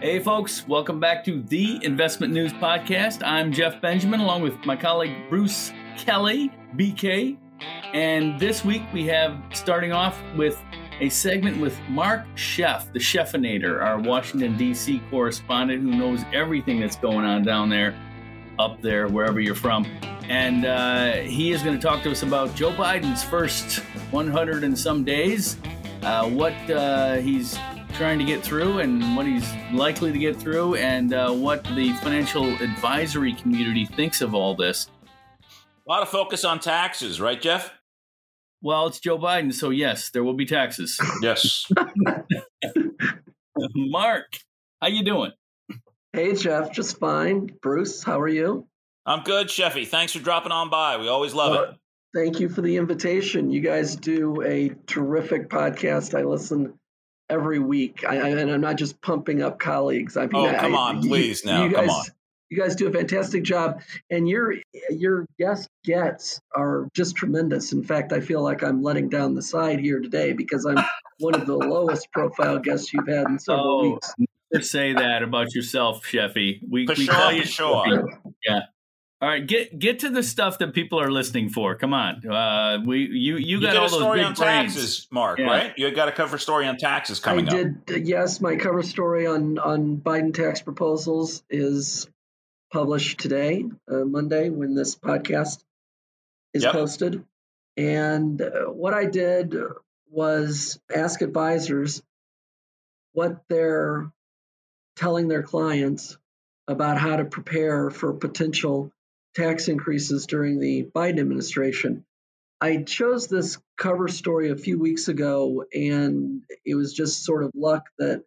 Hey, folks, welcome back to the Investment News Podcast. I'm Jeff Benjamin, along with my colleague Bruce Kelly, BK. And this week we have starting off with a segment with Mark Schoeff, the Chefinator, our Washington, D.C. correspondent who knows everything that's going on down there, up there, wherever you're from. And uh, he is going to talk to us about Joe Biden's first 100 and some days, uh, what uh, he's trying to get through and what he's likely to get through and uh, what the financial advisory community thinks of all this. A lot of focus on taxes, right, Jeff? Well, it's Joe Biden, so yes, there will be taxes. Yes. Mark, how you doing? Hey, Jeff, just fine. Bruce, how are you? I'm good, Sheffy. Thanks for dropping on by. We always love it. Thank you for the invitation. You guys do a terrific podcast. I listen every week, I, I, and I'm not just pumping up colleagues. I mean, Oh, I- come on, you- please, now, you come guys, on. You guys do a fantastic job, and your your guest gets are just tremendous. In fact, I feel like I'm letting down the side here today because I'm one of the lowest profile guests you've had in several Oh, weeks. Never say that about yourself, Sheffy. We, For we sure, call for you sure. Sheffy. Yeah. All right, get get to the stuff that people are listening for. Come on, uh, we you you You got got all a those story big on brains. taxes, Mark, Yeah. right? You got a cover story on taxes coming up. I up. did. Yes, my cover story on on Biden tax proposals is published today, uh, Monday, when this podcast is Yep. posted. And uh, what I did was ask advisors what they're telling their clients about how to prepare for potential tax increases during the Biden administration. I chose this cover story a few weeks ago, and it was just sort of luck that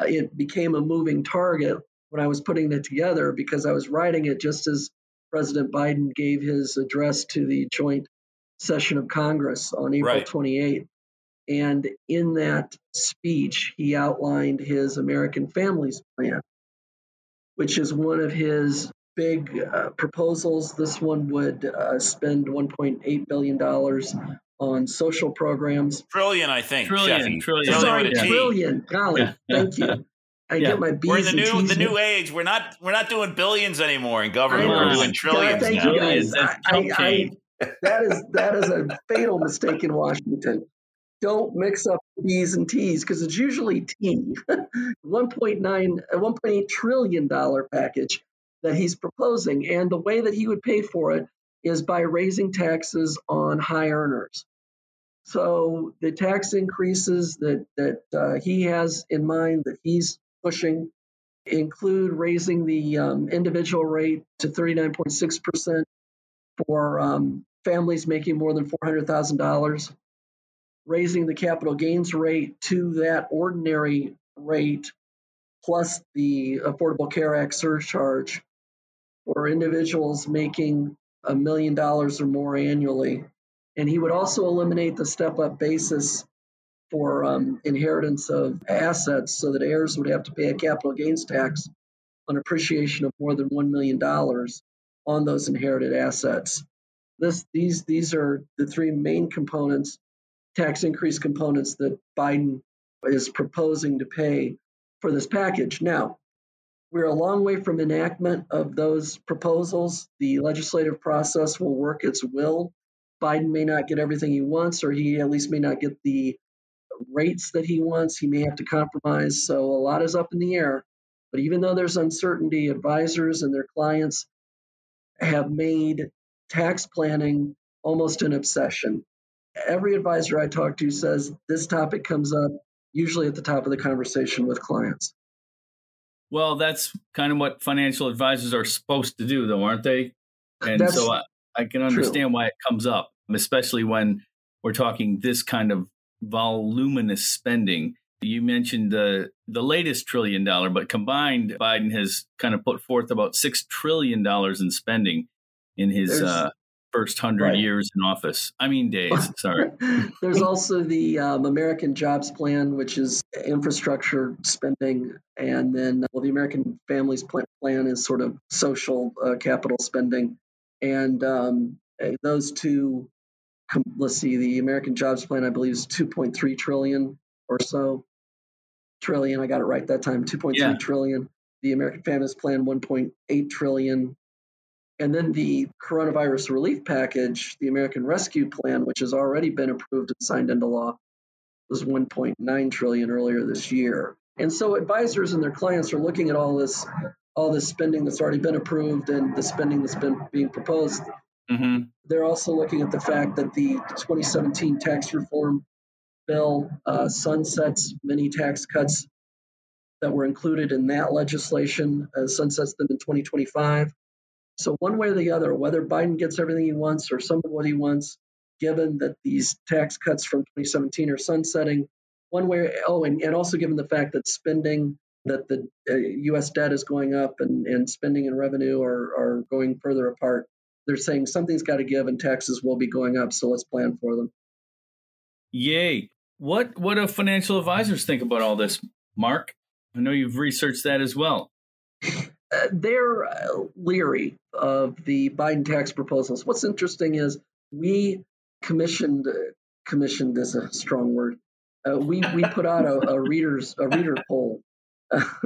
uh, it became a moving target when I was putting it together because I was writing it just as President Biden gave his address to the joint session of Congress on April Right. 28th. And in that speech, he outlined his American Families Plan, which is one of his big uh, proposals. This one would uh, spend $1.8 billion on social programs. Trillion, I think. Trillion, Sheffy. trillion. Sorry, with trillion. Golly, Yeah. thank you. I Yeah. get my B's We're in the new T's the new age. We're not we're not doing billions anymore in government. We're know. doing God, trillions thank now. you guys. I, I. I, that is that is a fatal mistake in Washington. Don't mix up B's and T's because it's usually T. 1.9, a 1.8 trillion dollar package that he's proposing, and the way that he would pay for it is by raising taxes on high earners. So the tax increases that that uh, he has in mind that he's pushing include raising the um, individual rate to 39.6% for um, families making more than $400,000, raising the capital gains rate to that ordinary rate plus the Affordable Care Act surcharge for individuals making a million dollars or more annually. And he would also eliminate the step up basis for um, inheritance of assets so that heirs would have to pay a capital gains tax on appreciation of more than $1 million on those inherited assets. This, these, these are the three main components, tax increase components that Biden is proposing to pay for this package. Now, we're a long way from enactment of those proposals. The legislative process will work its will. Biden may not get everything he wants, or he at least may not get the rates that he wants. He may have to compromise. So a lot is up in the air. But even though there's uncertainty, advisors and their clients have made tax planning almost an obsession. Every advisor I talk to says this topic comes up usually at the top of the conversation with clients. Well, that's kind of what financial advisors are supposed to do, though, aren't they? And That's so I, I can understand why it comes up, especially when we're talking this kind of voluminous spending. You mentioned the the latest trillion dollar, but combined, Biden has kind of put forth about six trillion dollars in spending in his uh, first hundred Right. years in office. I mean, days. Sorry. There's also the um, American Jobs Plan, which is infrastructure spending, and then well, the American Families Pla- Plan is sort of social uh, capital spending, and um, eh, those two let's see, the American Jobs Plan, I believe, is 2.3 trillion or so. Trillion, I got it right that time, Two point three yeah. trillion. The American Families Plan, 1.8 trillion. And then the coronavirus relief package, the American Rescue Plan, which has already been approved and signed into law, was 1.9 trillion earlier this year. And so advisors and their clients are looking at all this all this spending that's already been approved and the spending that's been being proposed. Mm-hmm. They're also looking at the fact that the 2017 tax reform bill uh, sunsets many tax cuts that were included in that legislation, uh, sunsets them in 2025. So, one way or the other, whether Biden gets everything he wants or some of what he wants, given that these tax cuts from 2017 are sunsetting, one way, oh, and, and also given the fact that spending, that the uh, U.S. debt is going up and, and spending and revenue are, are going further apart, they're saying something's got to give and taxes will be going up, so let's plan for them. Yay. What what do financial advisors think about all this, Mark? I know you've researched that as well. They're uh, leery of the Biden tax proposals. What's interesting is we commissioned uh, commissioned is a strong word. Uh, we we put out a, a readers a reader poll.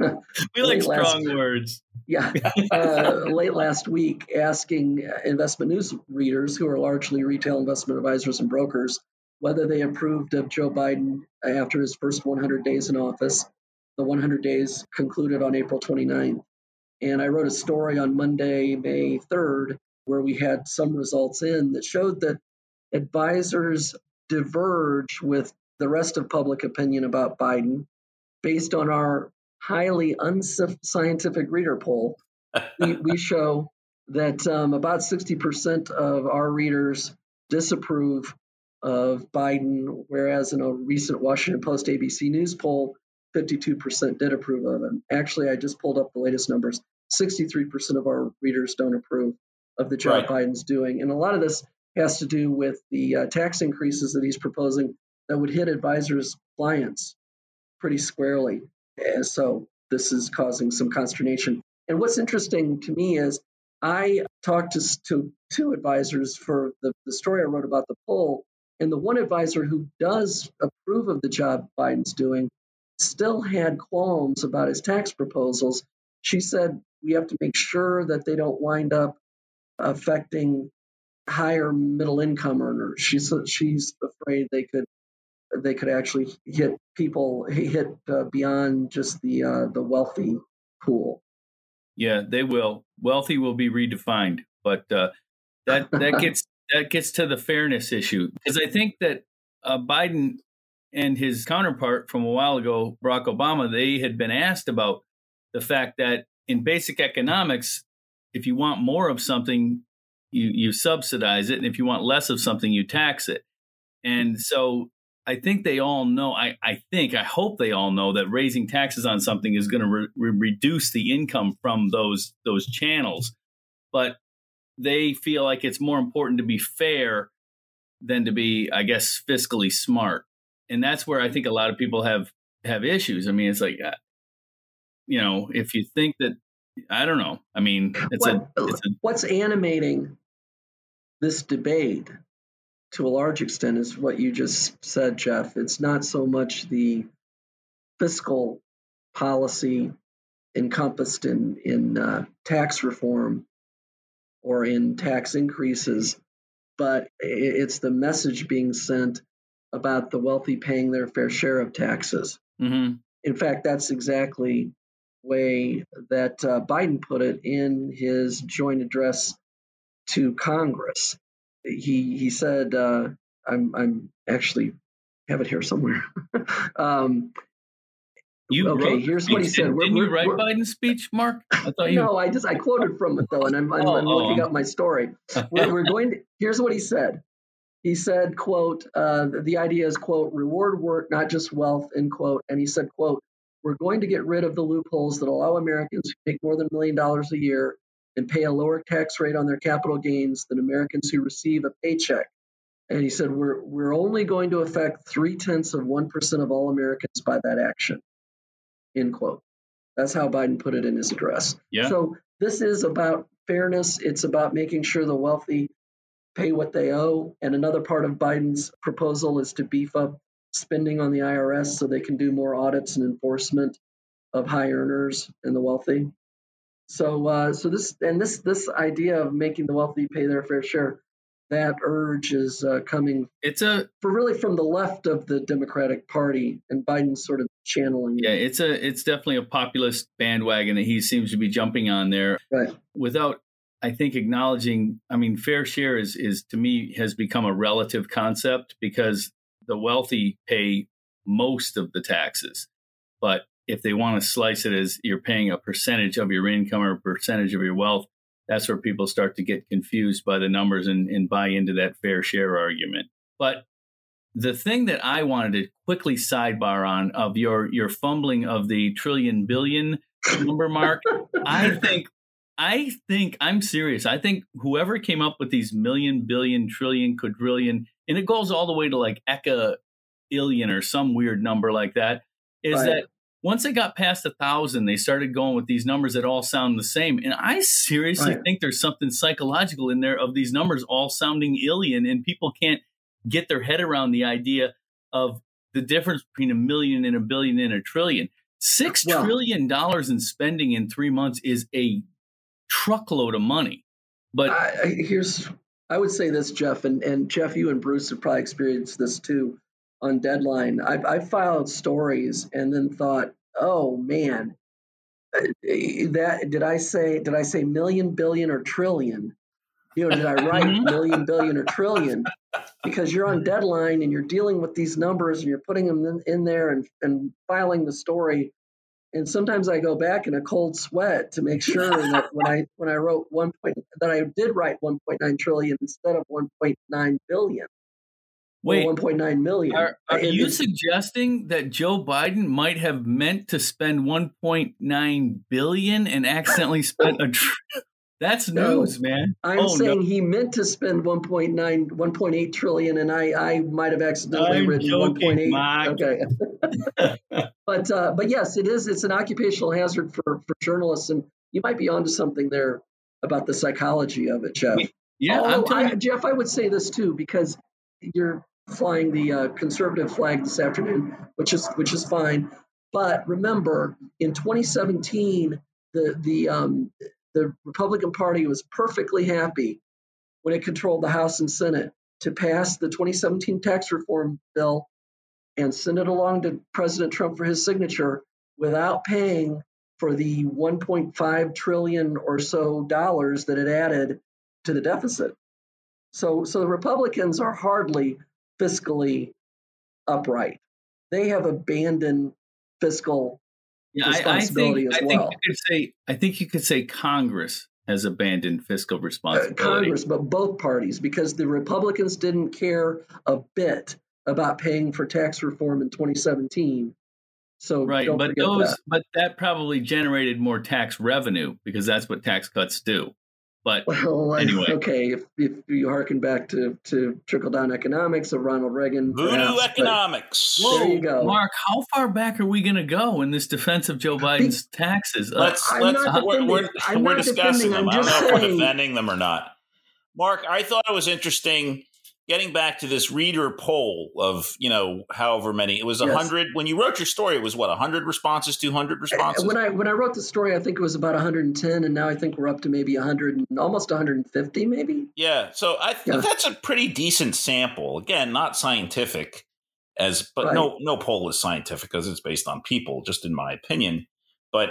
we like strong words. Yeah, uh, late last week, asking investment news readers, who are largely retail investment advisors and brokers, whether they approved of Joe Biden after his first 100 days in office. The 100 days concluded on April 29th. And I wrote a story on Monday, May 3rd, where we had some results in that showed that advisors diverge with the rest of public opinion about Biden based on our highly unscientific reader poll. we, we, show that um, about 60% of our readers disapprove of Biden, whereas in a recent Washington Post ABC News poll, 52% did approve of him. Actually, I just pulled up the latest numbers. 63% of our readers don't approve of the job right. Biden's doing. And a lot of this has to do with the uh, tax increases that he's proposing that would hit advisors' clients pretty squarely. And so this is causing some consternation. And what's interesting to me is I talked to, to two advisors for the, the story I wrote about the poll, and the one advisor who does approve of the job Biden's doing still had qualms about his tax proposals. She said, We have to make sure that they don't wind up affecting higher middle income earners. She's she's afraid they could they could actually hit people hit uh, beyond just the uh, the wealthy pool. Yeah, they will. Wealthy will be redefined, but uh, that that gets that gets to the fairness issue because I think that uh, Biden and his counterpart from a while ago, Barack Obama, they had been asked about the fact that in basic economics, if you want more of something, you you subsidize it, and if you want less of something, you tax it. And so I think they all know. I, I think I hope they all know that raising taxes on something is going to re- re- reduce the income from those those channels. But they feel like it's more important to be fair than to be, I guess, fiscally smart. And that's where I think a lot of people have have issues. I mean, it's like, uh, you know, if you think that, I don't know. I mean, it's, what, a, it's a, what's animating this debate to a large extent is what you just said, Jeff. It's not so much the fiscal policy encompassed in in uh, tax reform or in tax increases, but it's the message being sent about the wealthy paying their fair share of taxes. Mm-hmm. In fact, that's exactly way that uh, Biden put it in his joint address to Congress. He he said, uh, "I'm I'm actually have it here somewhere." um, you okay? Wrote, here's what he said. Didn't we're, you write Biden's speech, Mark? I thought you. No, I just I quoted from it though, and I'm I'm, oh, I'm looking oh. up my story. We're, we're, going to. Here's what he said. He said, "quote uh, The idea is quote reward work, not just wealth." End quote. And he said, "quote We're going to get rid of the loopholes that allow Americans who make more than a million dollars a year and pay a lower tax rate on their capital gains than Americans who receive a paycheck." And he said, "We're we're only going to affect three tenths of one percent of all Americans by that action." End quote. That's how Biden put it in his address. Yeah. So this is about fairness. It's about making sure the wealthy pay what they owe. And another part of Biden's proposal is to beef up spending on the IRS so they can do more audits and enforcement of high earners and the wealthy. So, uh, so this and this this idea of making the wealthy pay their fair share, that urge is uh, coming. It's a for really from the left of the Democratic Party, and Biden's sort of channeling. Yeah, it's a it's definitely a populist bandwagon that he seems to be jumping on there. Right. Without, I think, acknowledging. I mean, fair share is is to me has become a relative concept because the wealthy pay most of the taxes, but if they want to slice it as you're paying a percentage of your income or a percentage of your wealth, that's where people start to get confused by the numbers and, and buy into that fair share argument. But the thing that I wanted to quickly sidebar on of your your fumbling of the trillion billion number mark, I think I think I'm serious. I think whoever came up with these million, billion, trillion, quadrillion, and it goes all the way to like eka billion or some weird number like that, is right. that once they got past a thousand, they started going with these numbers that all sound the same. And I seriously right. think there's something psychological in there of these numbers all sounding alien, and people can't get their head around the idea of the difference between a million and a billion and a trillion. Six well, trillion dollars in spending in three months is a truckload of money. But I, here's, I would say this, Jeff, and, and Jeff, you and Bruce have probably experienced this too on deadline. I, I filed stories and then thought, oh man, uh, that did I say did I say million, billion, or trillion? You know, did I write mm-hmm. million, billion, or trillion? Because you're on deadline and you're dealing with these numbers and you're putting them in, in there and, and filing the story. And sometimes I go back in a cold sweat to make sure that when I when I wrote one point that I did write 1.9 trillion instead of 1.9 billion. Wait, 1.9 million. Are, are you suggesting that Joe Biden might have meant to spend 1.9 billion and accidentally spent a? Tr- That's news, no, man. I'm oh, saying no. he meant to spend 1.9, 1.8 trillion, and I, I might have accidentally I'm written joking, 1.8. Mark. Okay. but uh, but yes, it is. It's an occupational hazard for for journalists, and you might be onto something there about the psychology of it, Jeff. Yeah, Although, I, Jeff, I would say this too because you're flying the uh, conservative flag this afternoon, which is which is fine. But remember, in 2017, the the um, the Republican Party was perfectly happy when it controlled the House and Senate to pass the 2017 tax reform bill and send it along to President Trump for his signature without paying for the 1.5 trillion or so dollars that it added to the deficit. So, so the Republicans are hardly fiscally upright. They have abandoned fiscal yeah, responsibility I, I think, as well. I think you could say I think you could say Congress has abandoned fiscal uh, responsibility. Uh, Congress, but both parties, because the Republicans didn't care a bit about paying for tax reform in 2017. So right, but those, that. but that probably generated more tax revenue because that's what tax cuts do. But well, anyway, okay. If, if you harken back to, to trickle down economics of Ronald Reagan, voodoo perhaps, economics. Whoa, there you go, Mark. How far back are we going to go in this defense of Joe Biden's taxes? Let's I'm let's uh, we're, we're, we're discussing them. I don't know saying. if we're defending them or not. Mark, I thought it was interesting getting back to this reader poll of you know however many it was a hundred yes. when you wrote your story it was what hundred responses two hundred responses when I when I wrote the story I think it was about 110 and now I think we're up to maybe 100 and almost 150 maybe yeah so I yeah. that's a pretty decent sample again not scientific as but right. no no poll is scientific because it's based on people just in my opinion but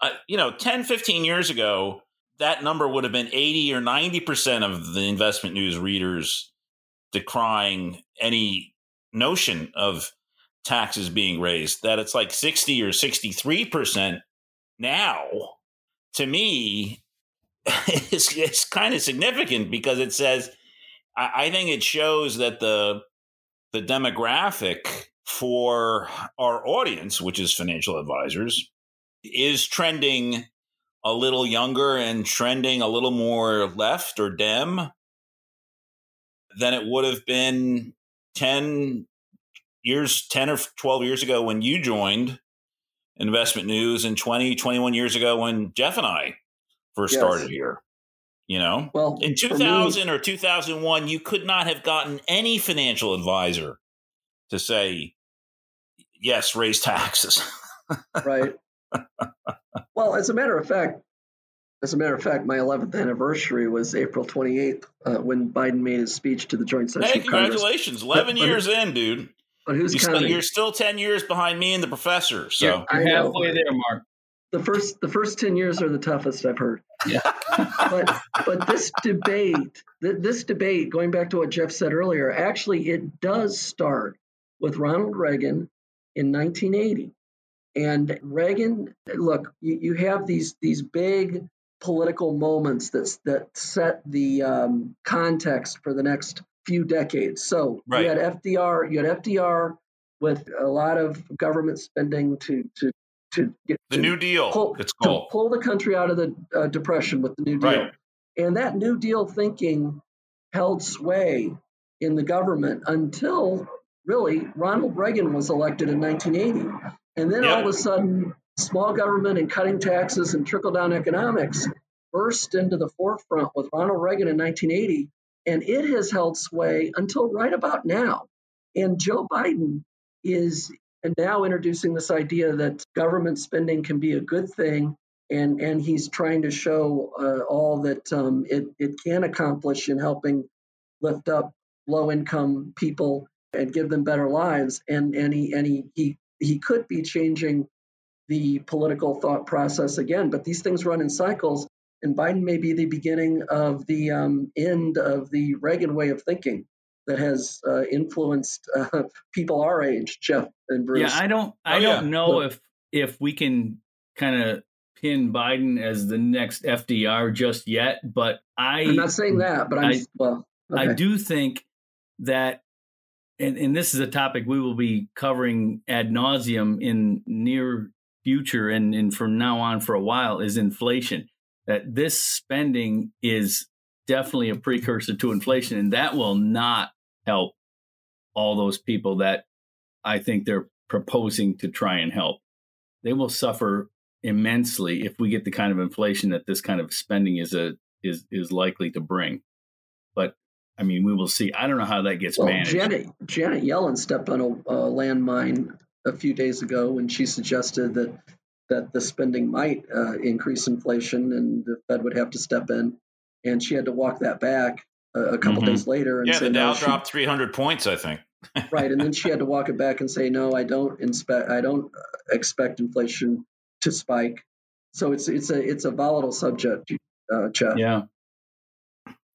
uh, you know 10 15 years ago that number would have been 80 or 90 percent of the investment news readers decrying any notion of taxes being raised, that it's like 60 or 63% now, to me, is, it's kind of significant because it says, I, I think it shows that the the demographic for our audience, which is financial advisors, is trending a little younger and trending a little more left or dem than it would have been 10 years, 10 or 12 years ago when you joined Investment News and 20, 21 years ago when Jeff and I first yes. started here. You know, well, in 2000 me, or 2001, you could not have gotten any financial advisor to say, yes, raise taxes. right. well, as a matter of fact, as a matter of fact, my 11th anniversary was April 28th uh, when Biden made his speech to the Joint Session. Hey, congratulations! 11 but, years but, in, dude. But who's you're counting? Still, you're still 10 years behind me and the professor. So you're, you're halfway there, Mark. The first the first 10 years are the toughest I've heard. Yeah. but but this debate, this debate, going back to what Jeff said earlier, actually it does start with Ronald Reagan in 1980. And Reagan, look, you, you have these these big political moments that that set the um, context for the next few decades. So right. you had FDR, you had FDR with a lot of government spending to to to get the to New Deal. Pull, it's called pull the country out of the uh, depression with the New Deal, right. and that New Deal thinking held sway in the government until really Ronald Reagan was elected in 1980, and then yep. all of a sudden small government and cutting taxes and trickle down economics burst into the forefront with Ronald Reagan in 1980 and it has held sway until right about now. And Joe Biden is now introducing this idea that government spending can be a good thing. And, and he's trying to show uh, all that um, it, it can accomplish in helping lift up low income people and give them better lives. And, and, he, and he, he, he could be changing the political thought process again, but these things run in cycles and Biden may be the beginning of the um, end of the Reagan way of thinking that has uh, influenced uh, people our age, Jeff and Bruce. Yeah, I don't, I oh, don't yeah. know if if we can kind of pin Biden as the next FDR just yet, but I, I'm not saying that, but I'm I, well, okay. I do think that, and, and this is a topic we will be covering ad nauseum in near future and, and from now on for a while is inflation that this spending is definitely a precursor to inflation, and that will not help all those people that I think they're proposing to try and help. They will suffer immensely if we get the kind of inflation that this kind of spending is a is is likely to bring. But I mean, we will see. I don't know how that gets well, managed. Janet Janet Yellen stepped on a, a landmine a few days ago when she suggested that that the spending might uh, increase inflation and the Fed would have to step in. And she had to walk that back a, a couple mm-hmm. days later. And yeah, say, the Dow no, dropped 300 points, I think. right, and then she had to walk it back and say, no, I don't inspect, I don't expect inflation to spike. So it's it's a it's a volatile subject, uh, Jeff. Yeah.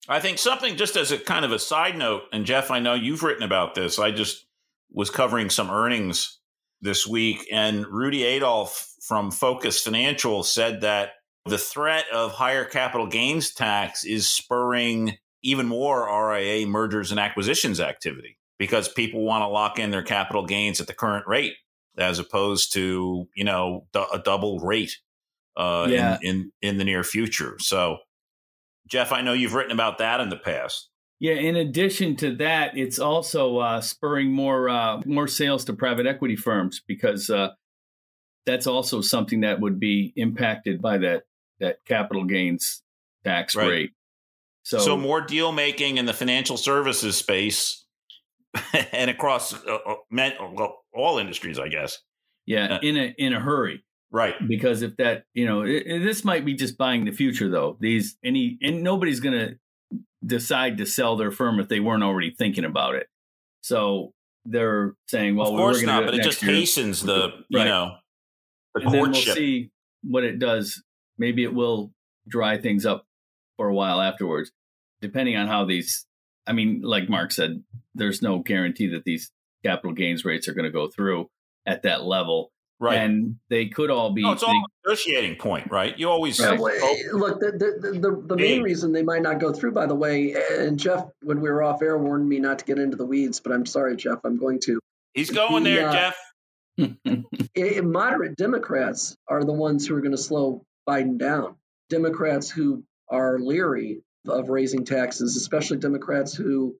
I think something just as a kind of a side note, and Jeff, I know you've written about this. I just was covering some earnings this week, and Rudy Adolf from Focus Financial said that the threat of higher capital gains tax is spurring even more RIA mergers and acquisitions activity because people want to lock in their capital gains at the current rate as opposed to you know a double rate uh, yeah. in, in in the near future. So, Jeff, I know you've written about that in the past. Yeah. In addition to that, it's also uh, spurring more uh, more sales to private equity firms because uh, that's also something that would be impacted by that that capital gains tax right. rate. So, so more deal making in the financial services space and across uh, uh all industries, I guess. Yeah, uh, in a in a hurry, right? Because if that, you know, it, it, this might be just buying the future, though. These any and nobody's going to decide to sell their firm if they weren't already thinking about it. So they're saying, "Well, of course not," but it just year. hastens the you right. know the and then we'll see what it does. Maybe it will dry things up for a while afterwards, depending on how these. I mean, like Mark said, there's no guarantee that these capital gains rates are going to go through at that level. Right. And they could all be. No, it's all a negotiating point, right? You always right. look. The the, the, the main reason they might not go through, by the way, and Jeff, when we were off air, warned me not to get into the weeds, but I'm sorry, Jeff, I'm going to. He's going the, there, uh, Jeff. moderate Democrats are the ones who are going to slow Biden down. Democrats who are leery of raising taxes, especially Democrats who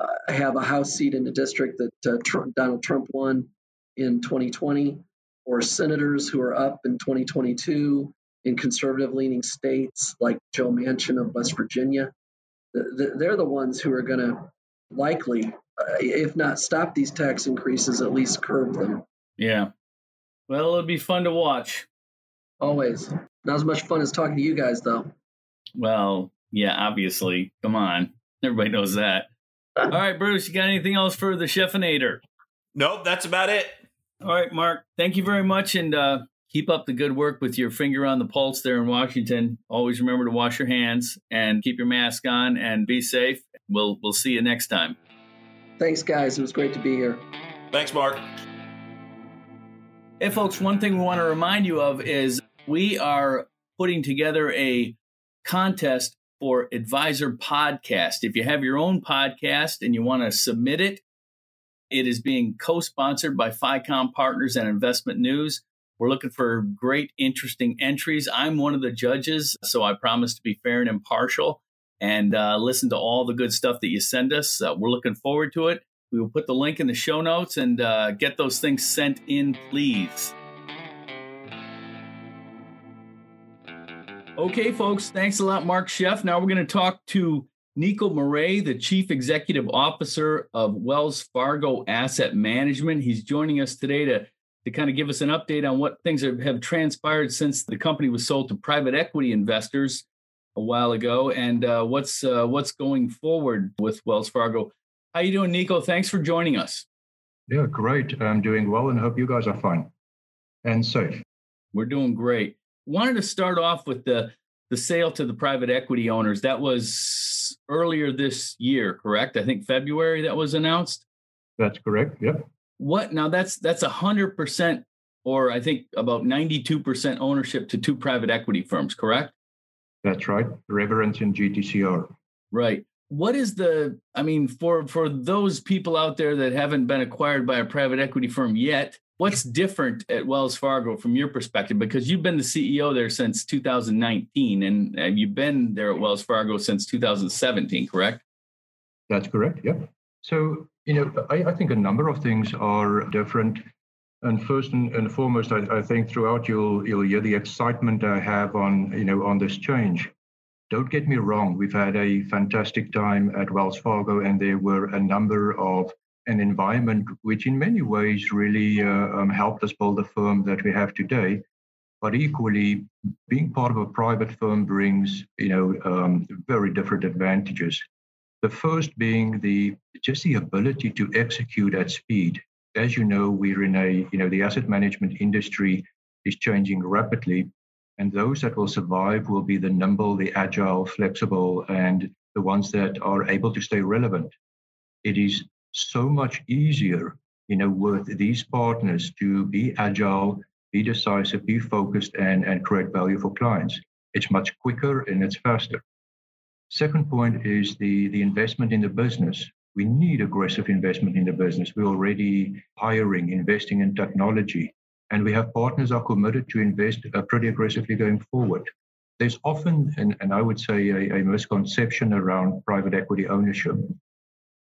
uh, have a House seat in a district that uh, Trump, Donald Trump won in 2020, or senators who are up in 2022, in conservative leaning states like Joe Manchin of West Virginia. They're the ones who are going to likely, uh, if not stop these tax increases, at least curb them. Yeah. Well, it'll be fun to watch. Always. Not as much fun as talking to you guys, though. Well, yeah, obviously. Come on. Everybody knows that. All right, Bruce, you got anything else for the Chefinator? Nope, that's about it. All right, Mark. Thank you very much, and uh, keep up the good work with your finger on the pulse there in Washington. Always remember to wash your hands and keep your mask on and be safe. We'll we'll see you next time. Thanks, guys. It was great to be here. Thanks, Mark. Hey, folks. One thing we want to remind you of is we are putting together a contest for Advisor Podcast. If you have your own podcast and you want to submit it, it is being co sponsored by FiComm Partners and Investment News. We're looking for great, interesting entries. I'm one of the judges, so I promise to be fair and impartial and uh, listen to all the good stuff that you send us. Uh, we're looking forward to it. We will put the link in the show notes and uh, get those things sent in, please. Okay, folks, thanks a lot, Mark Schoeff. Now we're going to talk to Nico Marais, the Chief Executive Officer of Wells Fargo Asset Management. He's joining us today to, to kind of give us an update on what things have, have transpired since the company was sold to private equity investors a while ago, and uh, what's uh, what's going forward with Wells Fargo. How are you doing, Nico? Thanks for joining us. Yeah, great. I'm doing well, and hope you guys are fine and safe. We're doing great wanted to start off with the the sale to the private equity owners. That was earlier this year, correct? I think February that was announced. That's correct. Yep. What now? That's that's a hundred percent, or I think about ninety-two percent ownership to two private equity firms, correct? That's right. Reverence and GTCR. Right. What is the? I mean, for for those people out there that haven't been acquired by a private equity firm yet, What's different at Wells Fargo from your perspective? Because you've been the CEO there since 2019, and you've been there at Wells Fargo since 2017, correct? That's correct. Yeah. So you know, I, I think a number of things are different. And first and, and foremost, I, I, think throughout you'll you'll hear the excitement I have on you know on this change. Don't get me wrong, we've had a fantastic time at Wells Fargo, and there were a number of an environment which, in many ways, really uh, um, helped us build the firm that we have today. But equally, being part of a private firm brings, you know, um, very different advantages. The first being the just the ability to execute at speed. As you know, we're in a, you know, the asset management industry is changing rapidly, and those that will survive will be the nimble, the agile, flexible, and the ones that are able to stay relevant. It is so much easier, you know, with these partners to be agile, be decisive, be focused, and, and create value for clients. It's much quicker and it's faster. Second point is the, the investment in the business. We need aggressive investment in the business. We're already hiring, investing in technology, and we have partners are committed to invest uh, pretty aggressively going forward. There's often, and, and I would say, a, a misconception around private equity ownership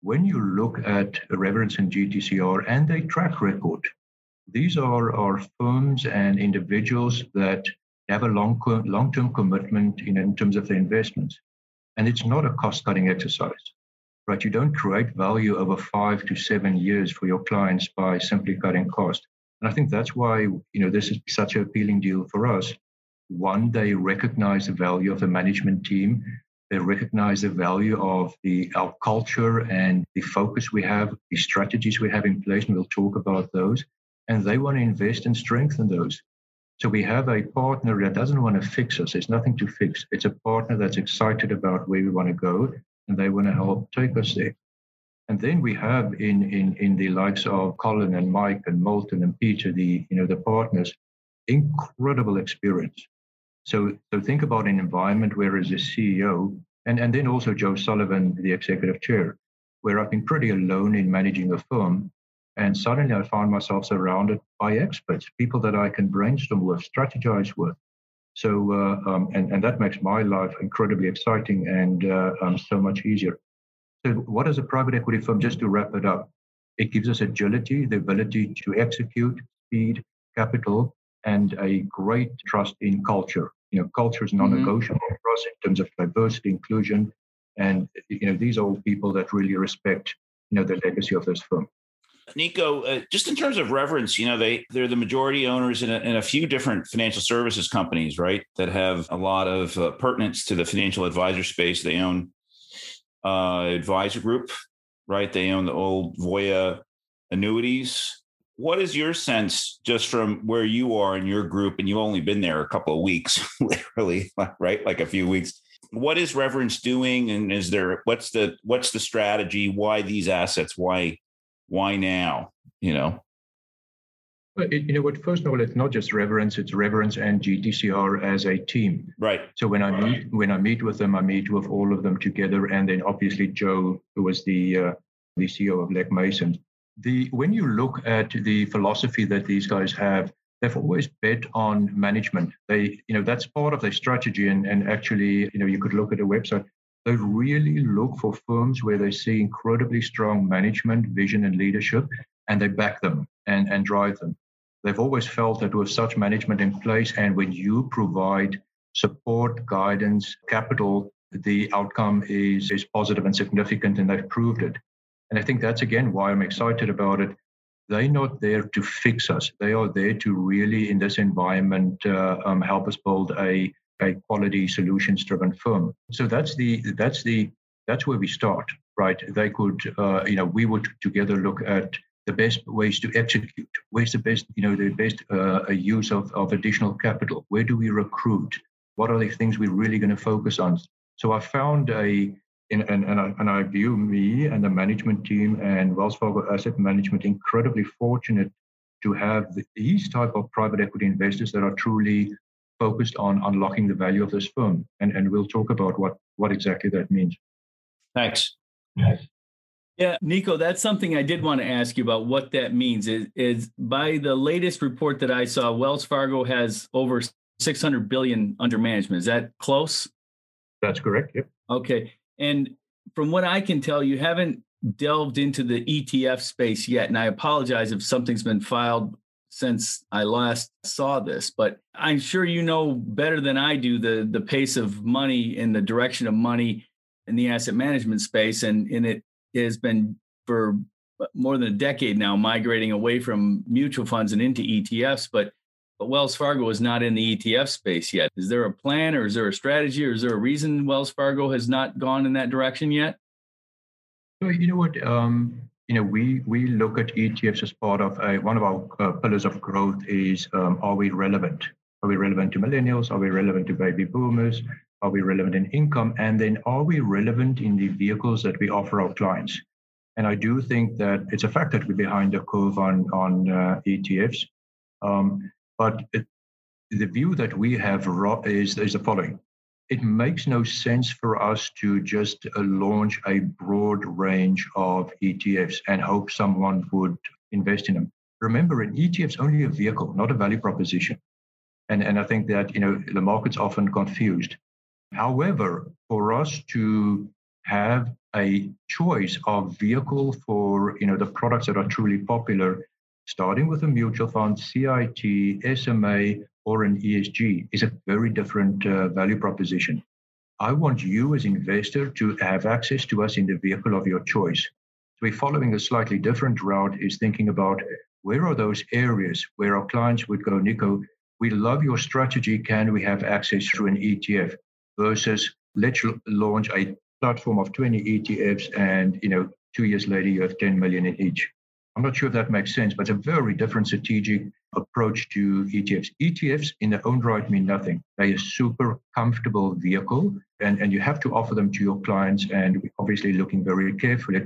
when you look at Reverence and GTCR and their track record, these are, are firms and individuals that have a long, long-term commitment in, in terms of their investments. And it's not a cost-cutting exercise, right? You don't create value over five to seven years for your clients by simply cutting cost. And I think that's why, you know, this is such an appealing deal for us. One, they recognize the value of the management team they recognize the value of the our culture and the focus we have, the strategies we have in place, and we'll talk about those. And they want to invest and strengthen those. So we have a partner that doesn't want to fix us. There's nothing to fix. It's a partner that's excited about where we want to go, and they want to help take us there. And then we have in in in the likes of Colin and Mike and Milton and Peter, the you know the partners, incredible experience. So, so think about an environment where as a CEO, and, and then also Joe Sullivan, the executive chair, where I've been pretty alone in managing a firm. And suddenly I found myself surrounded by experts, people that I can brainstorm with, strategize with. So, uh, um, and, and that makes my life incredibly exciting and uh, um, so much easier. So, what is a private equity firm? Just to wrap it up, it gives us agility, the ability to execute, speed, capital, and a great trust in culture You know, culture is non-negotiable mm-hmm. for us in terms of diversity, inclusion, and you know, these are all people that really respect you know the legacy of this firm. Nico, uh, just in terms of reverence, you know, they they're the majority owners in a, in a few different financial services companies, right? That have a lot of uh, pertinence to the financial advisor space. They own uh, Advisor Group, right? They own the old Voya annuities. What is your sense, just from where you are in your group, and you've only been there a couple of weeks, literally, right? Like a few weeks. What is Reverence doing, and is there what's the what's the strategy? Why these assets? Why why now? You know. It, you know what? First of all, it's not just reverence; it's reverence and GTCR as a team. Right. So when I meet when I meet with them, I meet with all of them together, and then obviously Joe, who was the uh, the CEO of Legg Mason. The when you look at the philosophy that these guys have, they've always bet on management. They, you know, that's part of their strategy. And and actually, you know, you could look at a website. They really look for firms where they see incredibly strong management, vision, and leadership, and they back them and, and drive them. They've always felt that with such management in place, and when you provide support, guidance, capital, the outcome is, is positive and significant, and they've proved it. And I think that's again why I'm excited about it. They're not there to fix us. They are there to really, in this environment, uh, um, help us build a a quality solutions driven firm. So that's the that's the that's where we start, right? They could, uh, you know, we would together look at the best ways to execute. Where's the best, you know, the best uh, use of, of additional capital? Where do we recruit? What are the things we're really going to focus on? So I found a, in, and, and, I, and I view me and the management team and Wells Fargo Asset Management incredibly fortunate to have these type of private equity investors that are truly focused on unlocking the value of this firm. And, and we'll talk about what, what exactly that means. Thanks. Yeah, Nico, that's something I did want to ask you about what that means. Is, is by the latest report that I saw, Wells Fargo has over 600 billion under management. Is that close? That's correct. Yep. Okay. And from what I can tell, you haven't delved into the ETF space yet. And I apologize if something's been filed since I last saw this, but I'm sure you know better than I do the the pace of money and the direction of money in the asset management space, and and it has been for more than a decade now migrating away from mutual funds and into ETFs, but but Wells Fargo is not in the ETF space yet. Is there a plan, or is there a strategy, or is there a reason Wells Fargo has not gone in that direction yet? So you know what. Um you know, we we look at ETFs as part of a, one of our uh, pillars of growth is um, are we relevant? Are we relevant to millennials? Are we relevant to baby boomers? Are we relevant in income? And then are we relevant in the vehicles that we offer our clients? And I do think that it's a fact that we're behind the curve on on uh, ETFs. Um, but it, the view that we have is is the following: it makes no sense for us to just uh, launch a broad range of ETFs and hope someone would invest in them. Remember, an ETF is only a vehicle, not a value proposition. And, and I think that you know the market's often confused. However, for us to have a choice of vehicle for you know the products that are truly popular, starting with a mutual fund, CIT, SMA, or an ESG is a very different uh, value proposition. I want you as an investor to have access to us in the vehicle of your choice. So we're following a slightly different route is thinking about where are those areas where our clients would go, Nico, we love your strategy. Can we have access through an ETF versus let's launch a platform of 20 ETFs and, you know, two years later you have 10 million in each. I'm not sure if that makes sense, but it's a very different strategic approach to ETFs. ETFs in their own right mean nothing. They're a super comfortable vehicle, and, and you have to offer them to your clients. And obviously looking very carefully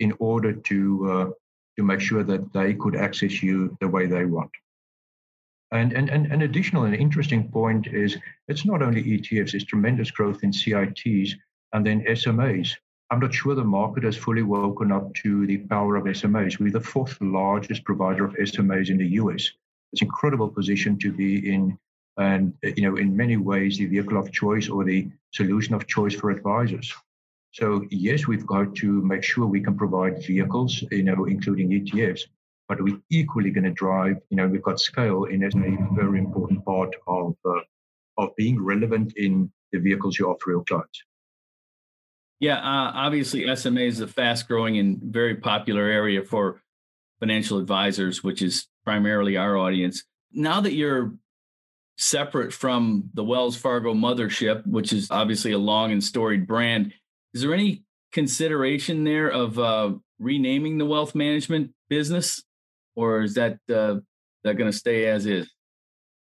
in order to uh, to make sure that they could access you the way they want. And, and, and an additional and interesting point is it's not only ETFs, it's tremendous growth in CITs and then SMAs. I'm not sure the market has fully woken up to the power of SMAs. We're the fourth largest provider of SMAs in the US. It's an incredible position to be in, and you know, in many ways, the vehicle of choice or the solution of choice for advisors. So yes, we've got to make sure we can provide vehicles, you know, including ETFs, but we're equally going to drive, you know, we've got scale in as a very important part of uh, of being relevant in the vehicles you offer your clients. Yeah, uh, obviously SMA is a fast growing and very popular area for financial advisors, which is primarily our audience. Now that you're separate from the Wells Fargo mothership, which is obviously a long and storied brand, is there any consideration there of uh, renaming the wealth management business, or is that uh, that going to stay as is?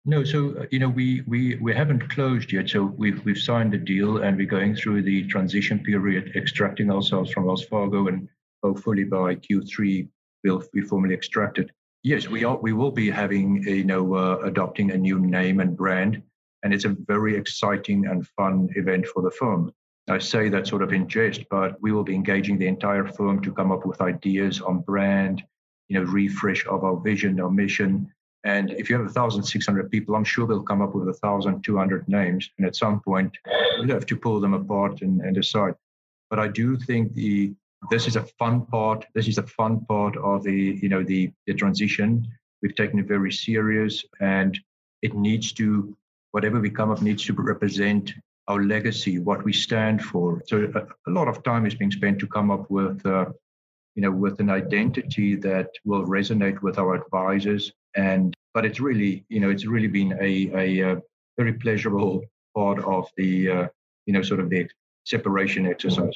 No, so uh, you know we we we haven't closed yet. So we've we've signed the deal and we're going through the transition period, extracting ourselves from Wells Fargo, and hopefully by Q3 we'll be formally extracted. Yes, we are. We will be having you know uh, adopting a new name and brand, and it's a very exciting and fun event for the firm. I say that sort of in jest, but we will be engaging the entire firm to come up with ideas on brand, you know, refresh of our vision, our mission, and if you have 1,600 people, I'm sure they'll come up with 1,200 names. And at some point, we'll have to pull them apart and, and decide. But I do think the this is a fun part. This is a fun part of the you know the the transition. We've taken it very serious, and it needs to whatever we come up needs to represent our legacy, what we stand for. So a, a lot of time is being spent to come up with uh, you know with an identity that will resonate with our advisors and but it's really you know it's really been a, a, a uh, very pleasurable part of the uh, you know sort of the separation exercise.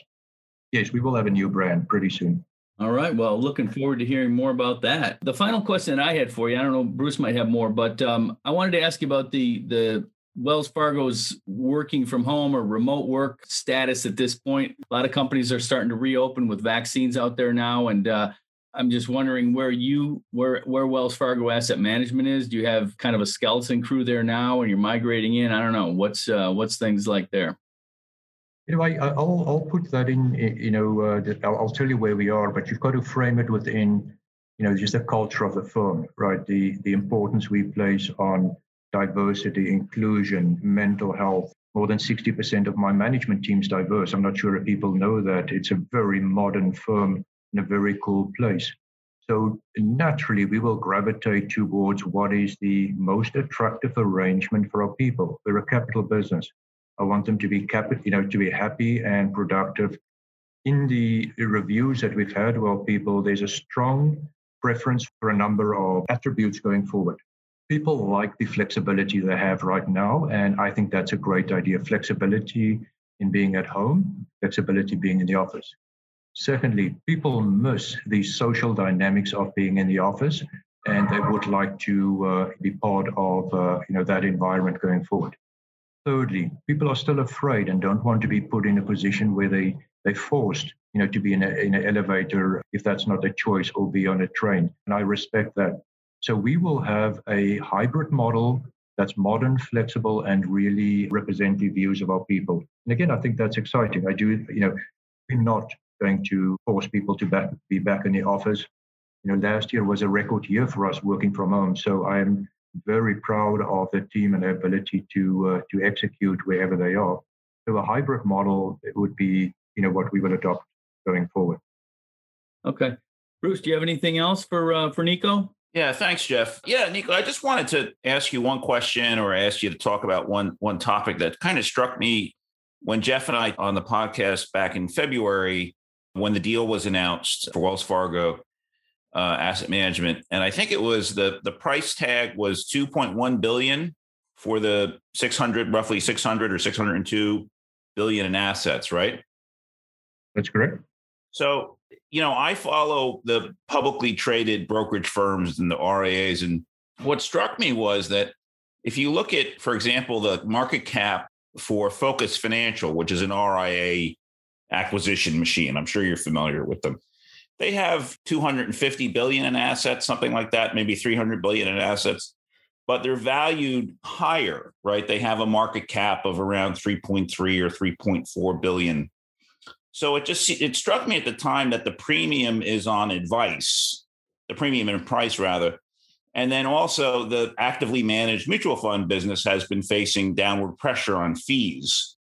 Yes we will have a new brand pretty soon. All right. Well looking forward to hearing more about that. The final question i had for you i don't know bruce might have more but um, i wanted to ask you about the the Wells Fargo's working from home or remote work status at this point. A lot of companies are starting to reopen with vaccines out there now, and uh, I'm just wondering where you where where Wells Fargo Asset Management is. Do you have kind of a skeleton crew there now, and you're migrating in? I don't know what's uh, what's things like there. You know, I, will I'll put that in. You know, uh, I'll, I'll tell you where we are, but you've got to frame it within, you know, just the culture of the firm, right? The the importance we place on diversity, inclusion, mental health. More than 60% of my management team is diverse. I'm not sure if people know that. It's a very modern firm in a very cool place. So naturally, we will gravitate towards what is the most attractive arrangement for our people. We're a capital business. I want them to be cap- you know, to be happy and productive. In the reviews that we've had of our people, there's a strong preference for a number of attributes going forward. People like the flexibility they have right now, and I think that's a great idea. Flexibility in being at home, flexibility being in the office. Secondly, people miss the social dynamics of being in the office, and they would like to uh, be part of uh, you know that environment going forward. Thirdly, people are still afraid and don't want to be put in a position where they they're forced you know to be in, a, in an elevator if that's not a choice or be on a train, and I respect that. So we will have a hybrid model that's modern, flexible, and really represent the views of our people. And again, I think that's exciting. I do, you know, not going to force people to back, be back in the office. You know, last year was a record year for us working from home. So I am very proud of the team and their ability to uh, to execute wherever they are. So a hybrid model would be, you know, what we will adopt going forward. Okay, Bruce, do you have anything else for uh, for Nico? Yeah, thanks, Jeff. Yeah, Nico, I just wanted to ask you one question or ask you to talk about one one topic that kind of struck me when Jeff and I on the podcast back in February when the deal was announced for Wells Fargo uh, Asset Management, and I think it was the the price tag was 2.1 billion for the 600 roughly 600 or 602 billion in assets, right? That's correct. So, you know, I follow the publicly traded brokerage firms and the RIAs, and what struck me was that if you look at, for example, the market cap for Focus Financial, which is an RIA acquisition machine. I'm sure you're familiar with them. They have 250 billion in assets, something like that, maybe 300 billion in assets, but they're valued higher, right? They have a market cap of around 3.3 or 3.4 billion. So it just it struck me at the time that the premium is on advice, the premium in price rather. And then also the actively managed mutual fund business has been facing downward pressure on fees.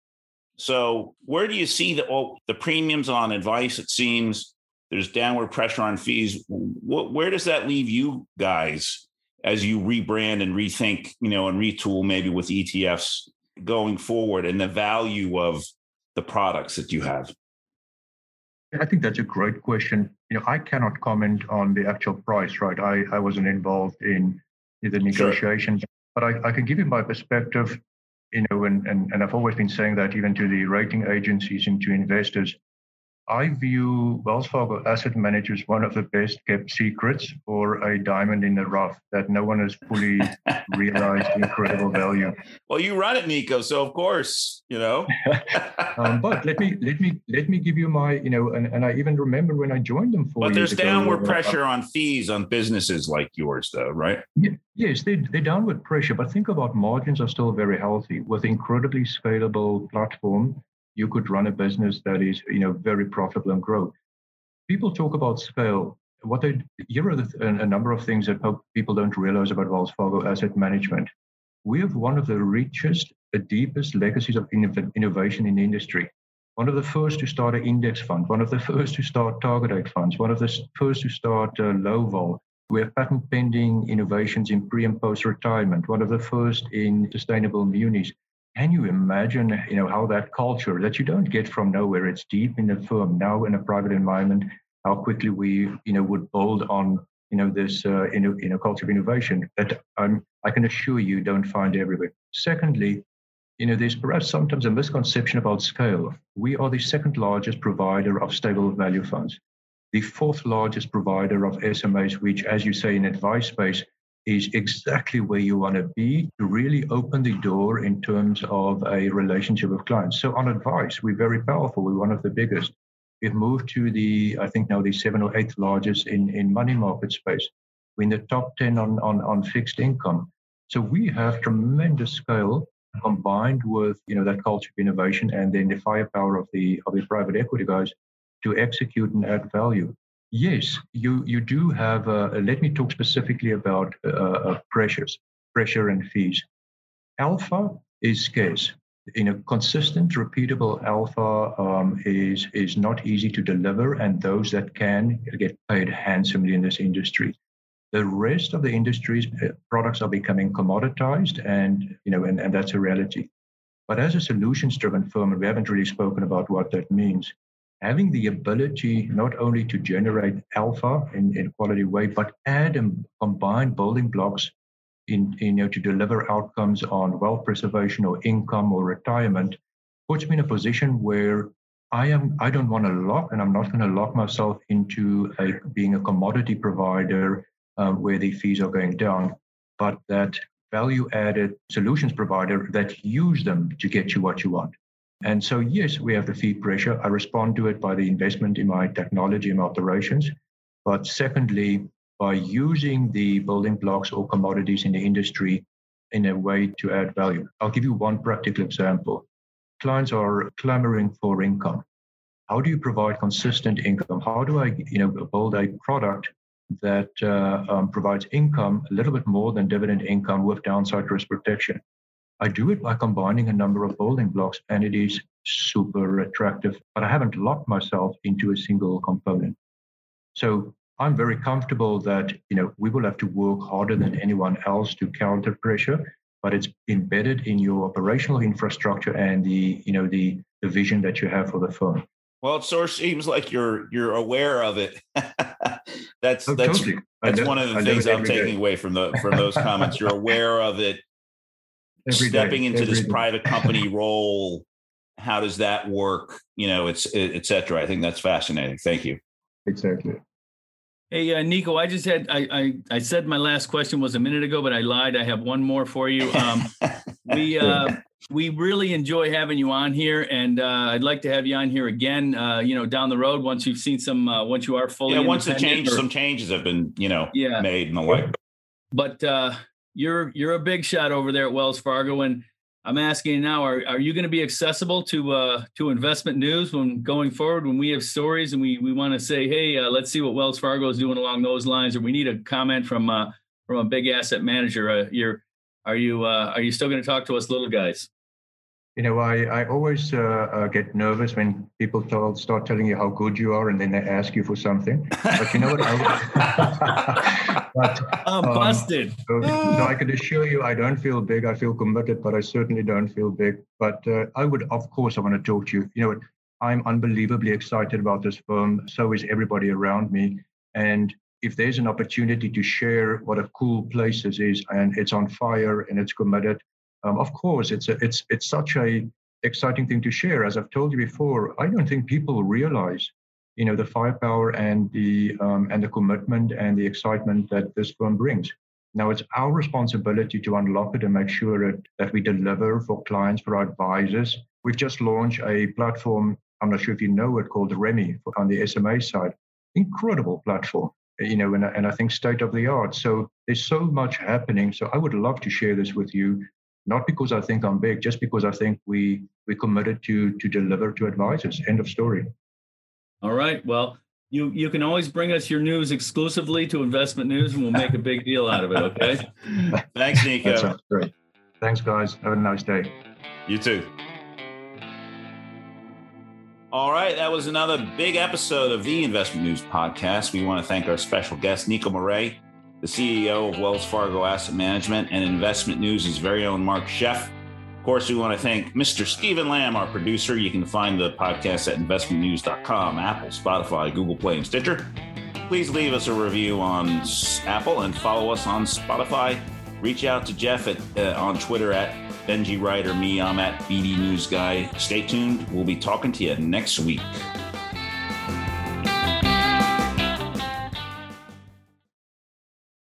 So where do you see the oh, the premiums on advice? It seems there's downward pressure on fees. where does that leave you guys as you rebrand and rethink, you know, and retool maybe with ETFs going forward and the value of the products that you have? I think that's a great question. You know, I cannot comment on the actual price, right? I, I wasn't involved in the negotiations, sure. but I, I can give you my perspective, you know, and, and, and I've always been saying that even to the rating agencies and to investors. I view Wells Fargo Asset Managers one of the best kept secrets or a diamond in the rough that no one has fully realized the incredible value. Well, you run it, Nico, so of course, you know. um, but let me let me let me give you my, you know, and, and I even remember when I joined them for. But there's downward ago, pressure uh, on fees on businesses like yours, though, right? Yeah, yes, they they're downward pressure, but think about margins are still very healthy with incredibly scalable platform you could run a business that is, you know, very profitable and grow. People talk about scale. What they here are the, a number of things that people don't realize about Wells Fargo Asset Management. We have one of the richest, the deepest legacies of innovation in the industry. One of the first to start an index fund, one of the first to start target date funds, one of the first to start uh, low vol. We have patent pending innovations in pre and post retirement, one of the first in sustainable munis. Can you imagine, you know, how that culture that you don't get from nowhere, it's deep in the firm, now in a private environment, how quickly we, you know, would build on, you know, this, uh, in, a, culture of innovation that I can assure you don't find everywhere. Secondly, you know, there's perhaps sometimes a misconception about scale. We are the second largest provider of stable value funds, the fourth largest provider of SMAs, which, as you say, in advice space, is exactly where you want to be to really open the door in terms of a relationship with clients. So on advice, we're very powerful. We're one of the biggest. We've moved to the, I think now the seventh or eighth largest in, in money market space. We're in the top 10 on, on, on fixed income. So we have tremendous scale combined with, you know, that culture of innovation and then the firepower of the, of the private equity guys to execute and add value. Yes, you you do have. Uh, let me talk specifically about uh, uh, pressures, pressure and fees. Alpha is scarce. You know, consistent, repeatable alpha um, is is not easy to deliver, and those that can get paid handsomely in this industry. The rest of the industry's uh, products are becoming commoditized, and you know, and, and that's a reality. But as a solutions-driven firm, and we haven't really spoken about what that means having the ability not only to generate alpha in, in quality way, but add and combine building blocks in, in you know, to deliver outcomes on wealth preservation or income or retirement puts me in a position where I am I don't want to lock and I'm not going to lock myself into a, being a commodity provider um, where the fees are going down, but that value added solutions provider that use them to get you what you want. And so, yes, we have the fee pressure. I respond to it by the investment in my technology and operations. But secondly, by using the building blocks or commodities in the industry in a way to add value. I'll give you one practical example. Clients are clamoring for income. How do you provide consistent income? How do I, you know, build a product that uh, um, provides income a little bit more than dividend income with downside risk protection? I do it by combining a number of building blocks, and it is super attractive. But I haven't locked myself into a single component. So I'm very comfortable that you know we will have to work harder than anyone else to counter pressure, but it's embedded in your operational infrastructure and the you know the the vision that you have for the firm. Well, it sort of seems like you're you're aware of it. that's oh, that's totally. that's one of the I things I'm taking day. away from the from those comments. You're aware of it Every stepping day, into this day. private company role how does that work you know it's et cetera. I think that's fascinating. Thank you. Exactly. Hey uh, nico i just had I, I, I said my last question was a minute ago but i lied. I have one more for you. Um, we uh, we really enjoy having you on here and uh, i'd like to have you on here again uh, you know down the road once you've seen some uh, once you are fully yeah once the change or, some changes have been you know yeah. made and the like but uh, you're you're a big shot over there at Wells Fargo, and I'm asking now: Are are you going to be accessible to uh, to investment news when going forward? When we have stories and we we want to say, hey, uh, let's see what Wells Fargo is doing along those lines, or we need a comment from uh, from a big asset manager. Uh, you're are you uh, are you still going to talk to us little guys? You know, I, I always uh, uh, get nervous when people tell, start telling you how good you are and then they ask you for something. But you know what? I, But, I'm um, busted. So, so, I can assure you, I don't feel big. I feel committed, but I certainly don't feel big. But uh, I would, of course, I want to talk to you. You know what? I'm unbelievably excited about this firm. So is everybody around me. And if there's an opportunity to share what a cool place this is, and it's on fire and it's committed, um, of course, it's a, it's it's such a exciting thing to share. As I've told you before, I don't think people realize, you know, the firepower and the um, and the commitment and the excitement that this firm brings. Now it's our responsibility to unlock it and make sure that, that we deliver for clients, for our advisors. We've just launched a platform. I'm not sure if you know it called Remy on the SMA side. Incredible platform you know, and, and I think state of the art. So there's so much happening. So I would love to share this with you, not because I think I'm big, just because I think we we committed to to deliver to advisors. End of story. All right. Well, you you can always bring us your news exclusively to Investment News, and we'll make a big deal out of it. Okay. Thanks, Nico. That sounds great. Thanks, guys. Have a nice day. You too. All right, that was another big episode of the Investment News Podcast. We want to thank our special guest, Nico Marais, the CEO of Wells Fargo Asset Management, and Investment News' very own Mark Schoeff. Of course, we want to thank Mr. Stephen Lamb, our producer. You can find the podcast at investmentnews.com, Apple, Spotify, Google Play, and Stitcher. Please leave us a review on Apple and follow us on Spotify. Reach out to Jeff at, uh, on Twitter at Benji Wright or me. I'm at BD News Guy. Stay tuned. We'll be talking to you next week.